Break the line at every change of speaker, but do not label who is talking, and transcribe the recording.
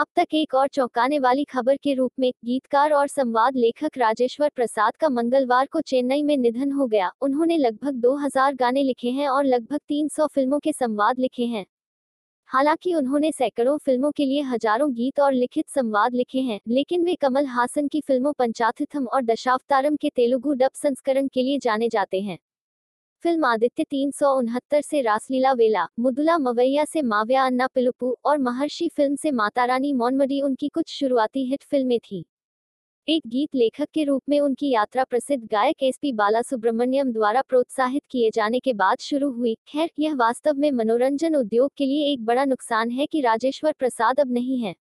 अब तक एक और चौंकाने वाली खबर के रूप में, गीतकार और संवाद लेखक राजेश्वर प्रसाद का मंगलवार को चेन्नई में निधन हो गया। उन्होंने लगभग 2000 गाने लिखे हैं और लगभग 300 फ़िल्मों के संवाद लिखे हैं। हालाँकि उन्होंने सैकड़ों फ़िल्मों के लिए हज़ारों गीत और लिखित संवाद लिखे हैं, लेकिन वे कमल हासन की फ़िल्मों पंचाथिथम और दशावतारम के तेलुगु डब संस्करण के लिए जाने जाते हैं। फ़िल्म आदित्य तीन सौ उनहत्तर से रासलीला वेला, मुदुला मवैया से माव्या अन्ना पिलुपु और महर्षि फ़िल्म से मातारानी मोनमडी उनकी कुछ शुरुआती हिट फ़िल्में थी। एक गीत लेखक के रूप में उनकी यात्रा प्रसिद्ध गायक एस पी बाला सुब्रमण्यम द्वारा प्रोत्साहित किए जाने के बाद शुरू हुई। खैर, यह वास्तव में मनोरंजन उद्योग के लिए एक बड़ा नुकसान है कि राजेश्वर प्रसाद अब नहीं है।